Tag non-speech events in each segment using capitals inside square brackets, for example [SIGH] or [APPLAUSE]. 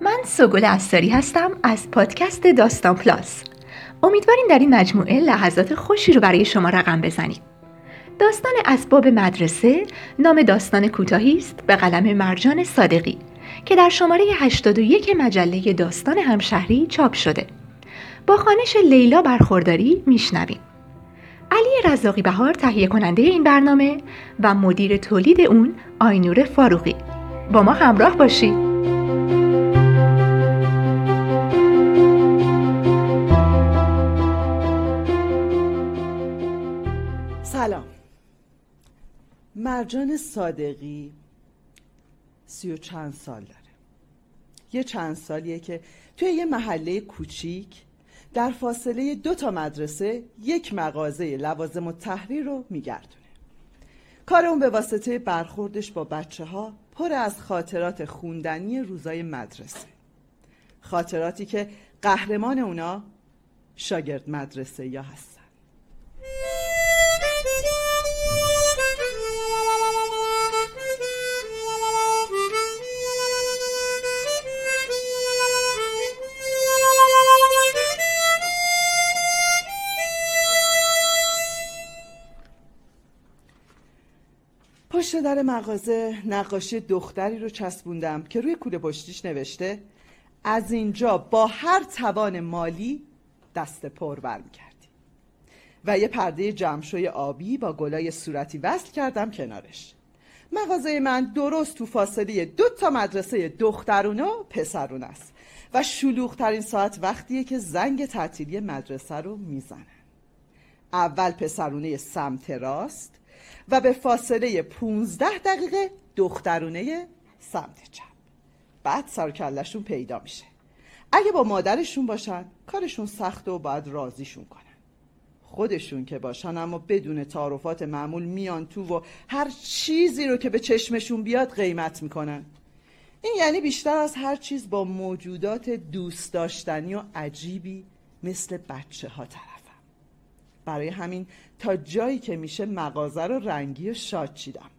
من سوگل استاری هستم از پادکست داستان پلاس. امیدواریم در این مجموعه لحظات خوشی رو برای شما رقم بزنیم داستان اسباب مدرسه نام داستان کوتاهی است به قلم مرجان صادقی که در شماره 81 مجله داستان همشهری چاپ شده. با خانش لیلا برخورداری میشنویم. علی رزاقی بهار تهیه کننده این برنامه و مدیر تولید اون آینور فاروقی. با ما همراه باشید. مرجان صادقی سی و چند سال داره. یه چند سالیه که توی یه محله کوچیک در فاصله دو تا مدرسه یک مغازه لوازم و تحریر رو میگردونه. کار اون به واسطه برخوردش با بچه ها پر از خاطرات خوندنی روزای مدرسه. خاطراتی که قهرمان اونا شاگرد مدرسه یا هستن. پشت در مغازه نقاشی دختری رو چسبوندم که روی کوله پشتیش نوشته از اینجا با هر توان مالی دست پر برمیکردی و یه پرده جمشوی آبی با گلای صورتی وصل کردم کنارش. مغازه من درست تو فاصله دو تا مدرسه دخترونه و پسرون است و شلوغترین ساعت وقتیه که زنگ تعطیلی مدرسه رو می‌زنن. اول پسرونه سمت راست و به فاصله 15 دقیقه دخترونه سمت چپ. بعد سرکلشون پیدا میشه. اگه با مادرشون باشن کارشون سخته و باید راضیشون کنن. خودشون که باشن اما بدون تعارفات معمول میان تو و هر چیزی رو که به چشمشون بیاد قیمت می‌کنن. این یعنی بیشتر از هر چیز با موجودات دوست داشتنی و عجیبی مثل بچه ها برای همین تا جایی که میشه مغازه رو رنگی و شاد چیدم.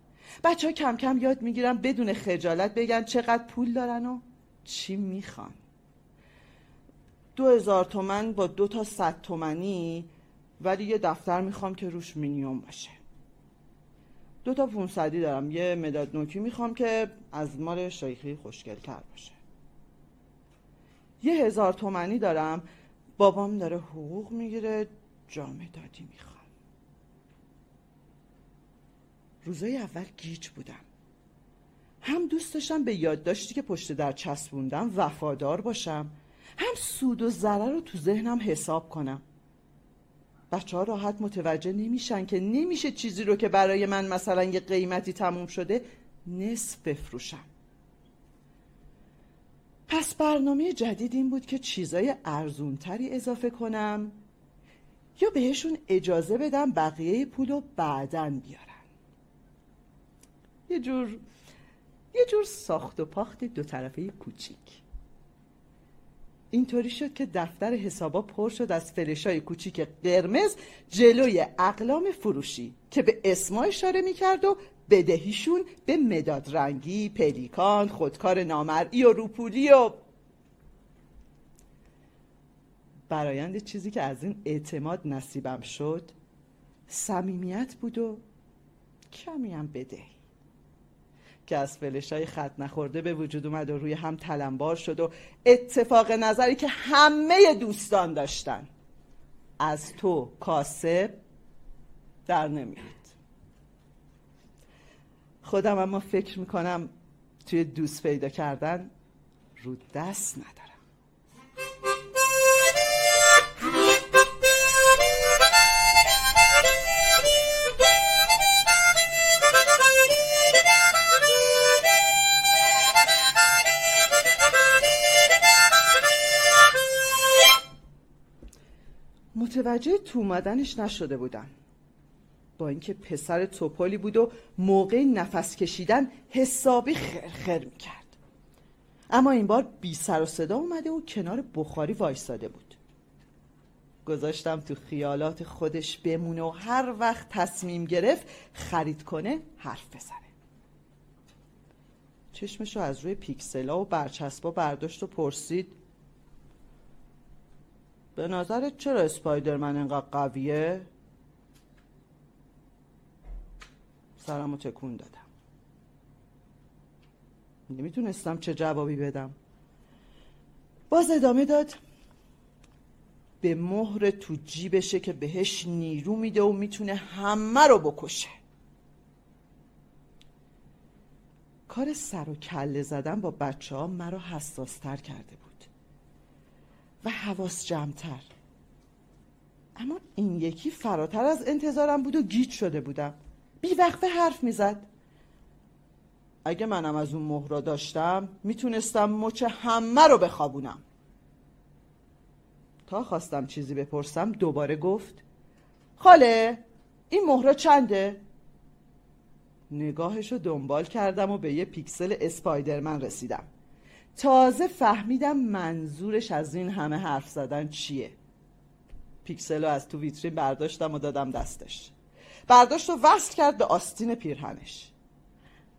بچه ها کم کم یاد می‌گیرن بدون خجالت بگن چقدر پول دارن و چی می‌خوان. دو هزار تومن با دو تا صد تومنی ولی یه دفتر می‌خوام که روش مینیوم باشه. دو تا پونصدی دارم. یه مداد نوکی می‌خوام که از مال شیخی خوشگل تر باشه. یه هزار تومنی دارم. بابام داره حقوق می‌گیره. جامعه دادی می‌خوام. روزای اول گیج بودم. هم دوست داشتم به یادداشتی که پشت در چسبوندم وفادار باشم هم سود و ضرر رو تو ذهنم حساب کنم. بچه ها راحت متوجه نمیشن که نمیشه چیزی رو که برای من مثلا یه قیمتی تموم شده نصف بفروشم. پس برنامه جدید این بود که چیزای ارزونتری اضافه کنم. یا بهشون اجازه بدم بقیه پول رو بعدن بیارن. یه جور یه جور ساخت و پاخت دو طرفه کوچیک. اینطوری شد که دفتر حسابا پر شد از فلشای کوچیک قرمز جلوی اقلام فروشی که به اسما اشاره می‌کرد و بدهیشون به مداد رنگی، پلیکان، خودکار نامرئی و روپولی و برایند چیزی که از این اعتماد نصیبم شد صمیمیت بود و کمی هم بدهی. که از فلشای خط نخورده به وجود اومد و روی هم تلمبار شد و اتفاق نظری که همه دوستان داشتن. از تو کاسب در نمیاد خودم اما فکر می‌کنم توی دوست پیدا کردن رو دست ندارم. متوجه تو اومدنش نشده بودم با اینکه پسر توپالی بود و موقع نفس کشیدن حسابی خرخر می‌کرد. اما این بار بی سر و صدا اومده و کنار بخاری وایستاده بود. گذاشتم تو خیالات خودش بمونه و هر وقت تصمیم گرفت خرید کنه حرف بزنه. چشمشو از روی پیکسلا و برچسبا برداشت و پرسید به نظرت چرا اسپایدرمن انقدر قویه؟ سرمو تکون دادم. نمی‌تونستم چه جوابی بدم. باز ادامه داد. به مهر تو جیبشه که بهش نیرو میده و می‌تونه همه رو بکشه. کار سر و کله زدن با بچه ها مرا حساستر کرده بود. و حواس جمعتر. اما این یکی فراتر از انتظارم بود و گیج شده بودم. بی وقفه حرف می‌زد. اگه منم از اون مهرا داشتم می‌تونستم مچ همه رو بخوابونم. تا خواستم چیزی بپرسم دوباره گفت خاله این مهرا چنده؟ نگاهشو دنبال کردم و به یه پیکسل اسپایدرمن رسیدم. تازه فهمیدم منظورش از این همه حرف زدن چیه. پیکسل رو از تو ویترین برداشتم و دادم دستش. برداشت و وصل کرد به آستین پیرهنش.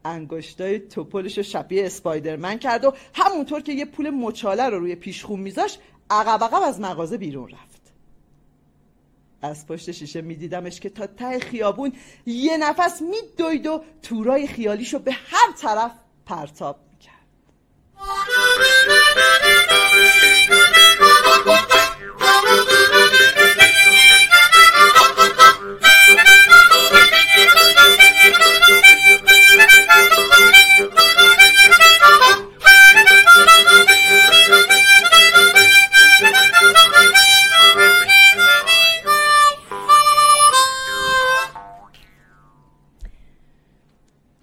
انگشتای توپلش رو شبیه اسپایدرمن کرد و همونطور که یه پول مچاله رو روی پیشخون میذاش عقب عقب از مغازه بیرون رفت. از پشت شیشه میدیدمش که تا ته خیابون یه نفس میدوید و تورای خیالیشو به هر طرف پرتاب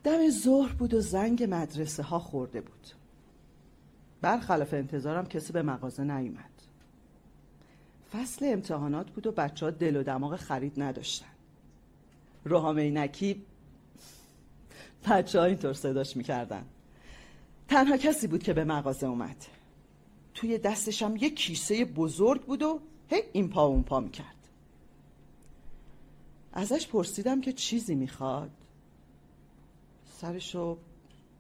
دم ظهر بود و زنگ مدرسه ها خورده بود. برخلاف انتظارم کسی به مغازه نیومد. فصل امتحانات بود و بچه ها دل و دماغ خرید نداشتن. روحام عینکی بچه ها اینطور صداش می‌کردن. تنها کسی بود که به مغازه اومد. توی دستشم یه کیسه بزرگ بود و هی این پا اون پا می‌کرد. ازش پرسیدم که چیزی می‌خواد. سرشو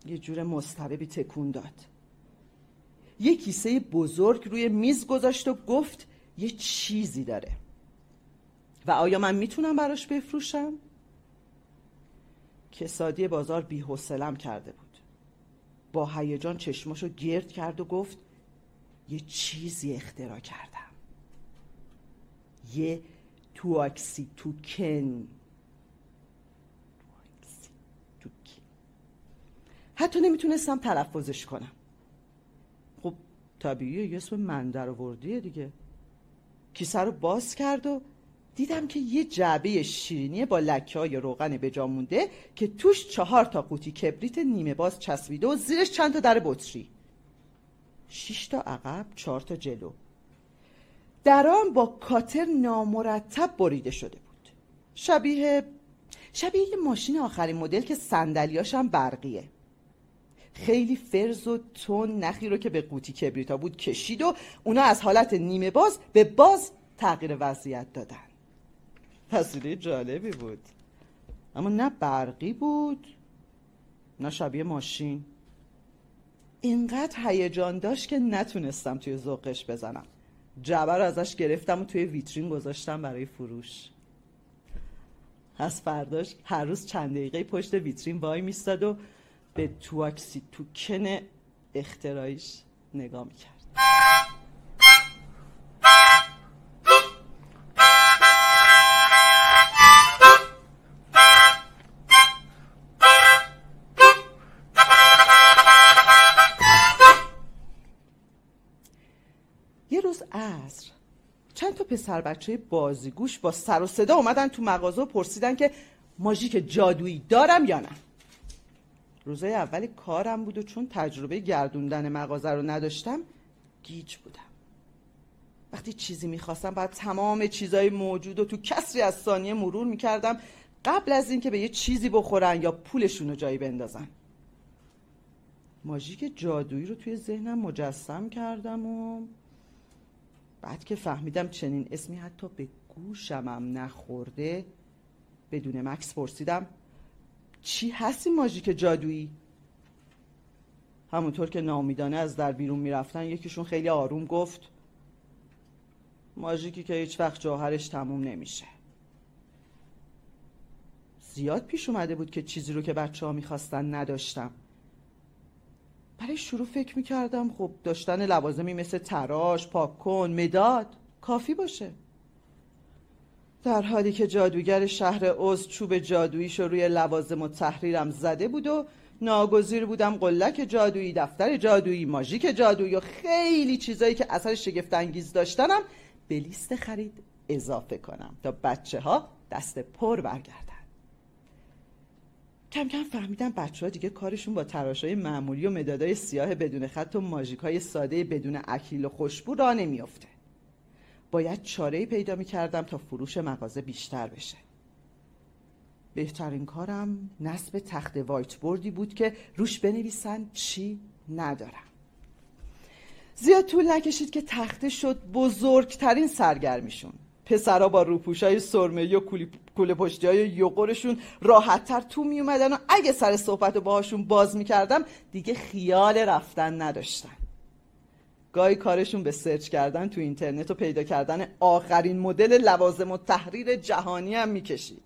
یه جور مستربی تکون داد. یه کیسه بزرگ روی میز گذاشت و گفت یه چیزی داره. و آیا من می‌تونم براش بفروشم؟ کسادی بازار بی کرده بود. با هیجان چشماشو گرد کرد و گفت یه چیزی اختراع کردم. یه تواکسی توکن حتی نمی‌تونستم تلفظش کنم. طبیعیه یه اسم من در آوردیه دیگه. کیسه رو باز کرد و دیدم که یه جعبه شیرینی با لکه های روغن به مونده که توش چهار تا قوطی کبریت نیمه باز چسبیده و زیرش چند تا در بطری. شش تا عقب چهار تا جلو. درام با کاتر نامرتب بریده شده بود. شبیه شبیه یه ماشین آخرین مدل که صندلیاشم برقیه. خیلی فرز و تون نخی رو که به قوطی کبریتا بود کشید و اونا از حالت نیمه باز به باز تغییر وضعیت دادن. تصویری جالبی بود. اما نه برقی بود نه شبیه ماشین. اینقدر هیجان داشت که نتونستم توی ذوقش بزنم. جعبه رو ازش گرفتم و توی ویترین گذاشتم برای فروش. از فرداش هر روز چند دقیقه پشت ویترین وای میستاد و به تواکسی توکن اختراعیش نگاه می‌کرد. یه روز عصر چند تا پسر بچه بازیگوش با سر و صدا اومدن تو مغازه و پرسیدن که ماژیک جادویی دارم یا نه. روزای اول کارم بود و چون تجربه گردوندن مغازه رو نداشتم گیج بودم. وقتی چیزی می‌خواستم باید تمام چیزای موجود و تو کسری از ثانیه مرور می‌کردم قبل از اینکه به یه چیزی بخورن یا پولشون رو جایی بندازن. ماژیک جادویی رو توی ذهنم مجسم کردم و بعد که فهمیدم چنین اسمی حتی به گوشمم نخورده بدون مکس پرسیدم چی هستی ماژیک جادویی؟ همونطور که نامیدانه از در بیرون می‌رفتن یکیشون خیلی آروم گفت ماژیکی که هیچ وقت جوهرش تموم نمیشه. زیاد پیش اومده بود که چیزی رو که بچه ها می‌خواستن نداشتم. برای شروع فکر می‌کردم خب داشتن لوازمی مثل تراش، پاکن، مداد کافی باشه. در حالی که جادوگر شهر اوز چوب جادوییش رو روی لوازم و تحریرم زده بود و ناگزیر بودم قلک جادویی دفتر جادویی ماژیک جادویی و خیلی چیزایی که اثر شگفت انگیز داشتنم به لیست خرید اضافه کنم تا بچه ها دست پر برگردن. کم کم فهمیدم بچه ها دیگه کارشون با تراش های معمولی و مدادای سیاه بدون خط و ماژیک های ساده بدون اکیل و خوشبو را نمیافته. باید چاره پیدا می کردم تا فروش مغازه بیشتر بشه. بهترین کارم نصب تخت وایت بوردی بود که روش بنویسن چی ندارم. زیاد طول نکشید که تخته شد بزرگترین سرگرمیشون. پسرا با روپوشای سرمه و کوله پشتی های یقرشون راحتتر تو می اومدن و اگه سر صحبت رو باهاشون باز می‌کردم دیگه خیال رفتن نداشتن. گاهی کارشون به سرچ کردن تو اینترنت و پیدا کردن آخرین مدل لوازم و تحریر جهانی هم می‌کشید.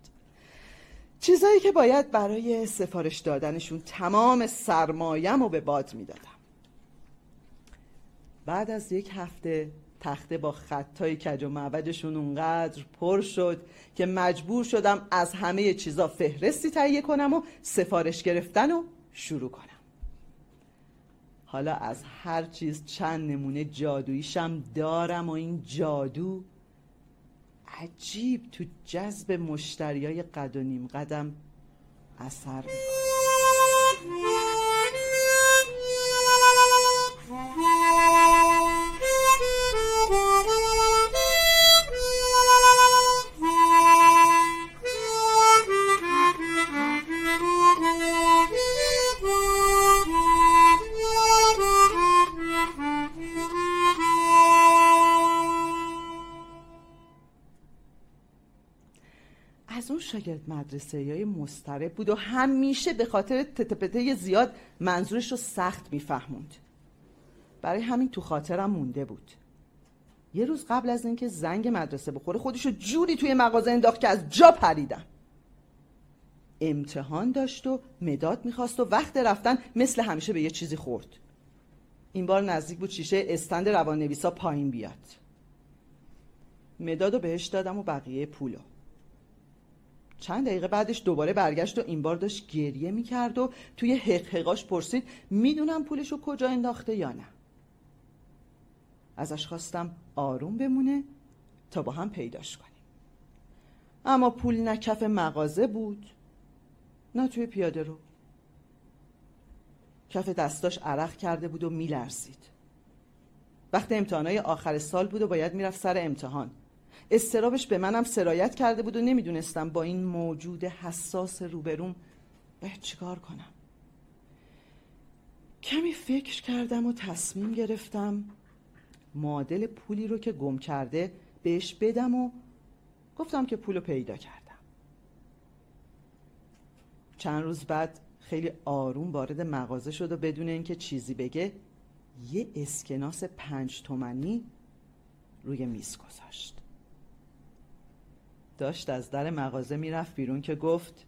چیزایی که باید برای سفارش دادنشون تمام سرمایم رو به باد می‌دادم. بعد از یک هفته تخته با خطای کج و معوجشون اونقدر پر شد که مجبور شدم از همه چیزا فهرستی تهیه کنم و سفارش گرفتن و شروع کنم. حالا از هر چیز چند نمونه جادوییشم دارم و این جادو عجیب تو جذب مشتریای قد و نیم قدم اثر می‌کنه. شاگرد مدرسه های مسترب بود و همیشه به خاطر تتپته زیاد منظورش رو سخت میفهموند. برای همین تو خاطرم مونده بود. یه روز قبل از اینکه زنگ مدرسه بخوره خودشو جوری توی مغازه انداخت که از جا پریدم. امتحان داشت و مداد می‌خواست و وقت رفتن مثل همیشه به یه چیزی خورد. این بار نزدیک بود شیشه استند روان نویسا پایین بیاد. مداد رو بهش دادم و بقیه پولو. چند دقیقه بعدش دوباره برگشت و این بار داشت گریه می‌کرد و توی حقحقاش پرسید می‌دونم پولشو کجا انداخته یا نه؟ ازش خواستم آروم بمونه تا با هم پیداش کنیم. اما پول نه کف مغازه بود نه توی پیاده رو. کف دستاش عرق کرده بود و میلرزید. وقت امتحانای آخر سال بود و باید می‌رفت سر امتحان. استرابش به منم سرایت کرده بود و نمی‌دونستم با این موجود حساس روبروم باید چیکار کنم. کمی فکر کردم و تصمیم گرفتم معادل پولی رو که گم کرده بهش بدم و گفتم که پولو پیدا کردم. چند روز بعد خیلی آروم وارد مغازه شد و بدون اینکه چیزی بگه یه اسکناس پنج تومنی روی میز گذاشت. داشت از در مغازه می‌رفت بیرون که گفت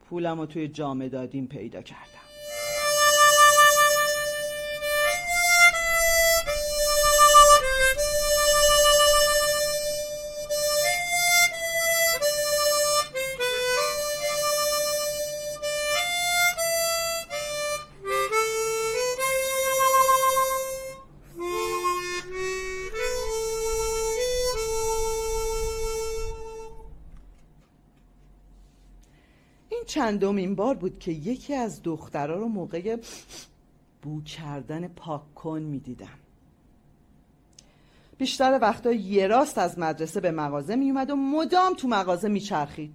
پولم رو توی جامه دادیم پیدا کردم. چندمین بار بود که یکی از دخترها رو موقع بو کردن پاک کن می‌دیدم. بیشتر وقتا یه راست از مدرسه به مغازه میومد و مدام تو مغازه میچرخید.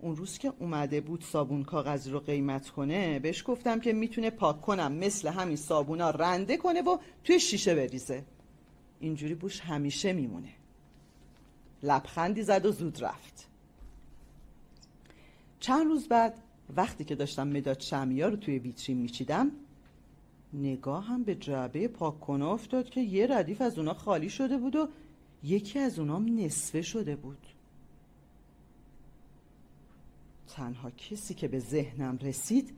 اون روز که اومده بود صابون کاغذی رو قیمت کنه بهش گفتم که می‌تونه پاک کنم مثل همین صابونا رنده کنه و توی شیشه بریزه. اینجوری بوش همیشه میمونه. لبخندی زد و زود رفت. چند روز بعد وقتی که داشتم مداد شمیا رو توی ویترین میچیدم نگاه هم به جعبه پاک افتاد که یه ردیف از اونا خالی شده بود و یکی از اونام نصفه شده بود. تنها کسی که به ذهنم رسید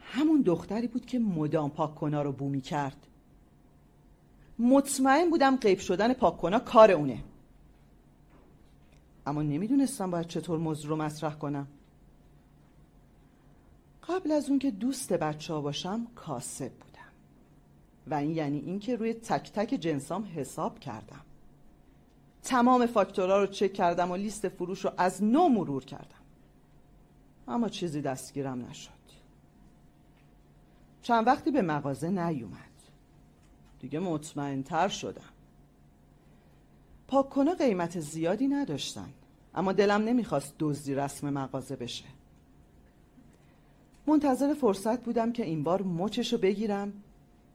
همون دختری بود که مدام پاکونا رو بومی کرد. مطمئن بودم قیب شدن پاکونا کار اونه. اما نمی‌دونستم باید چطور موضوع رو مطرح کنم. قبل از اون که دوست بچه ها باشم کاسب بودم. و این یعنی اینکه روی تک تک جنسام حساب کردم. تمام فاکتورها رو چک کردم و لیست فروش رو از نو مرور کردم. اما چیزی دستگیرم نشد. چند وقتی به مغازه نیومد. دیگه مطمئن تر شدم. پاکونا قیمت زیادی نداشتن. اما دلم نمی‌خواست دزدی رسم مغازه بشه. منتظر فرصت بودم که این بار مچشو بگیرم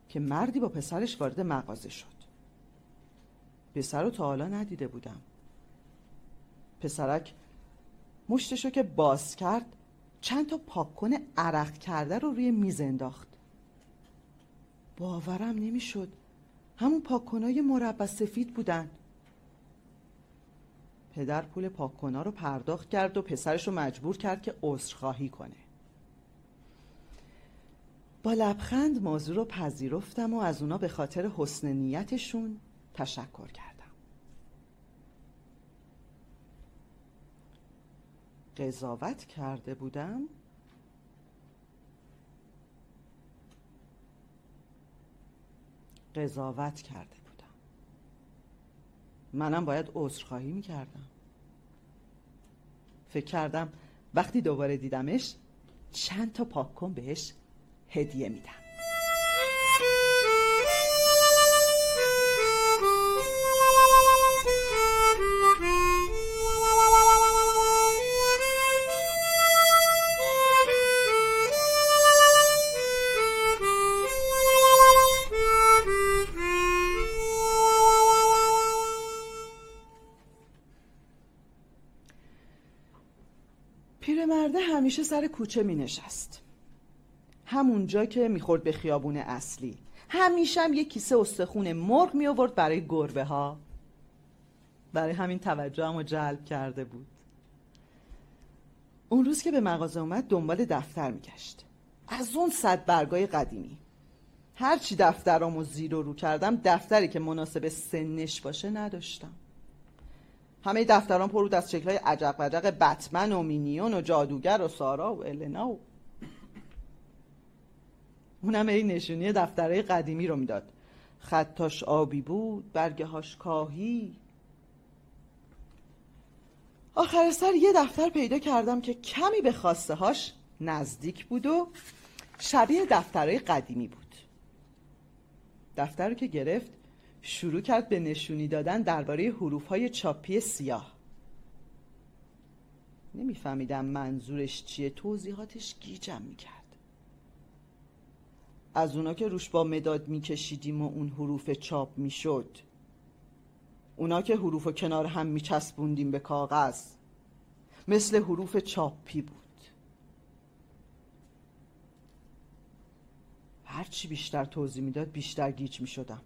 که مردی با پسرش وارد مغازه شد. پسر رو تا حالا ندیده بودم. پسرک مشتشو که باز کرد چند تا پاککن عرق کرده رو روی میز انداخت. باورم نمی‌شد. همون پاککنای مربع سفید بودن. پدر پول پاککنا رو پرداخت کرد و پسرش رو مجبور کرد که عذرخواهی کنه. با لبخند موضوع رو پذیرفتم و از اونا به خاطر حسن نیتشون تشکر کردم. قضاوت کرده بودم. قضاوت کرده بودم. منم باید عذرخواهی می‌کردم. فکر کردم وقتی دوباره دیدمش چند تا پاک بهش هدیه میدم. پیرمرده همیشه سر کوچه می نشست. همونجا که می‌خورد به خیابون اصلی. همیشه هم یه کیسه استخون مرغ می آورد برای گربه ها برای همین توجه هم جلب کرده بود. اون روز که به مغازه اومد دنبال دفتر میگشت. از اون صد برگای قدیمی. هرچی دفترامو زیر و رو کردم دفتری که مناسب سنش باشه نداشتم. همه دفتران پر بود از شکلهای عجق بجق بتمن و مینیون و جادوگر و سارا و النا و اونم این نشونی دفترهای قدیمی رو می‌داد. خطاش آبی بود برگه هاش کاهی. آخر سر یه دفتر پیدا کردم که کمی به خواسته هاش نزدیک بود و شبیه دفترهای قدیمی بود. دفتر که گرفت شروع کرد به نشونی دادن درباره حروف های چاپی سیاه. نمیفهمیدم منظورش چیه توضیحاتش گیجم می‌کرد. از اونا که روش با مداد میکشیدیم و اون حروف چاپ می‌شد. اونا که حروف و کنار هم میچسبوندیم به کاغذ مثل حروف چاپی بود. هرچی بیشتر توضیح می‌داد بیشتر گیج می‌شدم.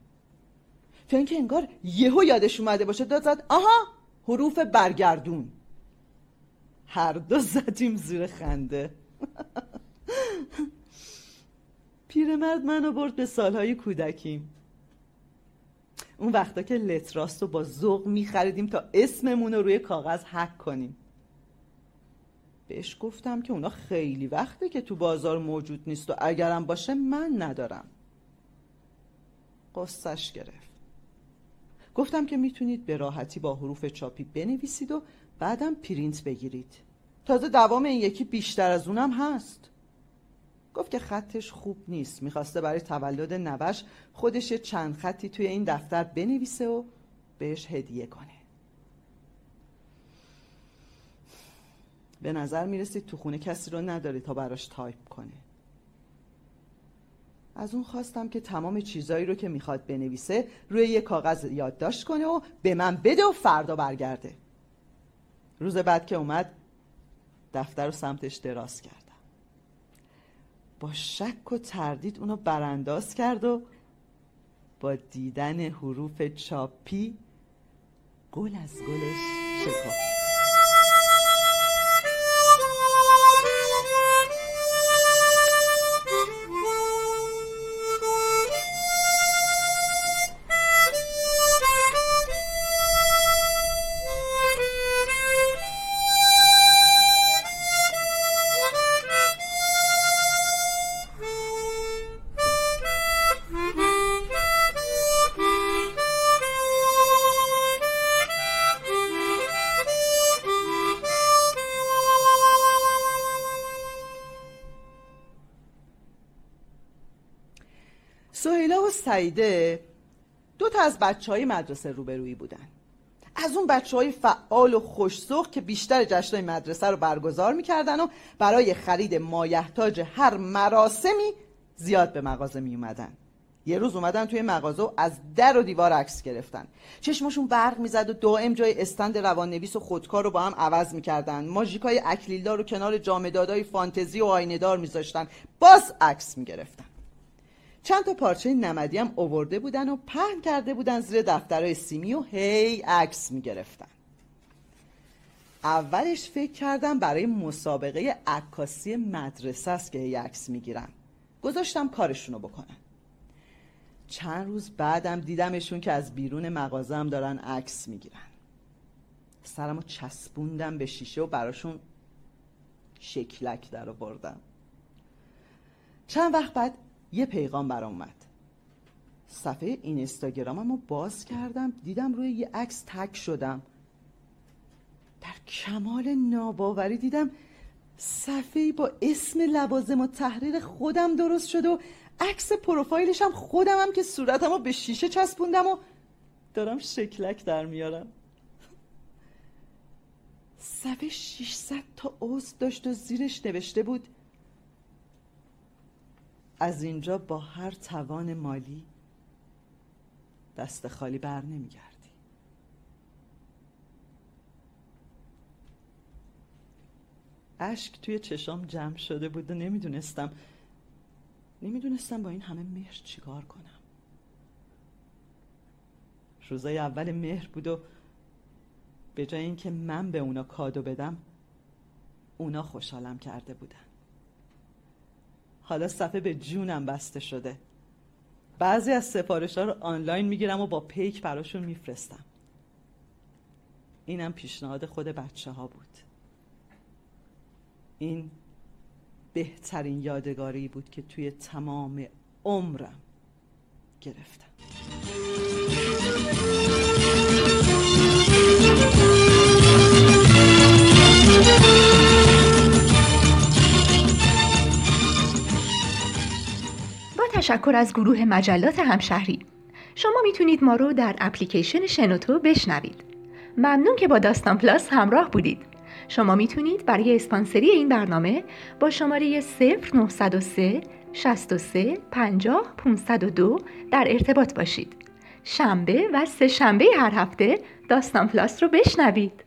تا اینکه انگار یهو یادش اومده باشه داد زد آها حروف برگردون. هر دو زدیم زیر خنده. [LAUGHS] پیرمرد منو برد به سالهای کودکیم. اون وقتا که لتراست رو با ذوق میخریدیم تا اسممون رو روی کاغذ حک کنیم. بهش گفتم که اونا خیلی وقته که تو بازار موجود نیست و اگرم باشه من ندارم. قصهش گرفت. گفتم که می‌تونید به راحتی با حروف چاپی بنویسید و بعدم پرینت بگیرید. تازه دوام این یکی بیشتر از اونم هست. گفت که خطش خوب نیست. می‌خواسته برای تولد نوش خودش چند خطی توی این دفتر بنویسه و بهش هدیه کنه. به نظر می‌رسید تو خونه کسی رو نداره تا براش تایپ کنه. از اون خواستم که تمام چیزایی رو که می‌خواد بنویسه روی یه کاغذ یادداشت کنه و به من بده و فردا برگرده. روز بعد که اومد دفتر رو سمتش دراز کردم با شک و تردید اونو برانداز کرد و با دیدن حروف چاپی گل از گلش شکافت. سهیلا و سعیده دو تا از بچه های مدرسه روبرویی بودن. از اون بچه های فعال و خوشسوق که بیشتر جشنهای مدرسه رو برگزار می‌کردن و برای خرید مایحتاج هر مراسمی زیاد به مغازه می اومدن یه روز اومدن توی مغازه و از در و دیوار عکس گرفتن. چشمشون برق می‌زد و دائم جای استند رواننویس و خودکار رو با هم عوض می‌کردن. ماژیکای اکلیلدار و کنار جامدادای فانتزی و آینهدار میذاشتن. باز عکس می‌گرفتن. چند تا پارچه نمدی هم اوورده بودن و پهن کرده بودن زیر دفترهای سیمی و هی عکس می‌گرفتن. اولش فکر کردم برای مسابقه عکاسی مدرسه است که هی عکس می‌گیرن. گذاشتم کارشونو بکنن. چند روز بعدم دیدمشون که از بیرون مغازه هم دارن عکس می‌گیرن. سرمو چسبوندم به شیشه و براشون شکلک در بردم چند وقت بعد یه پیغام برام اومد. صفحه این اینستاگرامم رو باز کردم دیدم روی یه عکس تک شدم. در کمال ناباوری دیدم صفحه با اسم لوازم و تحریر خودم درست شده و عکس پروفایلش هم خودم هم که صورتم رو به شیشه چسبوندم و دارم شکلک در میارم. صفحه 600 تا عضو داشت و زیرش نوشته بود از اینجا با هر توان مالی دست خالی بر نمیگردی. اشک توی چشام جمع شده بود و نمی‌دونستم نمی‌دونستم با این همه مهر چیکار کنم. روزای اول مهر بود و به جای اینکه من به اونا کادو بدم اونا خوشحالم کرده بودن. حالا صفحه به جونم بسته شده. بعضی از سفارش ها رو آنلاین می‌گیرم و با پیک براشون میفرستم. اینم پیشنهاد خود بچه ها بود. این بهترین یادگاری بود که توی تمام عمرم گرفتم. تشکر از گروه مجلات همشهری شما می‌تونید ما رو در اپلیکیشن شنوتو بشنوید ممنون که با داستان پلاس همراه بودید شما می‌تونید برای اسپانسری این برنامه با شماره 0903 63 50 502 در ارتباط باشید. شنبه و سه شنبه هر هفته داستان پلاس رو بشنوید.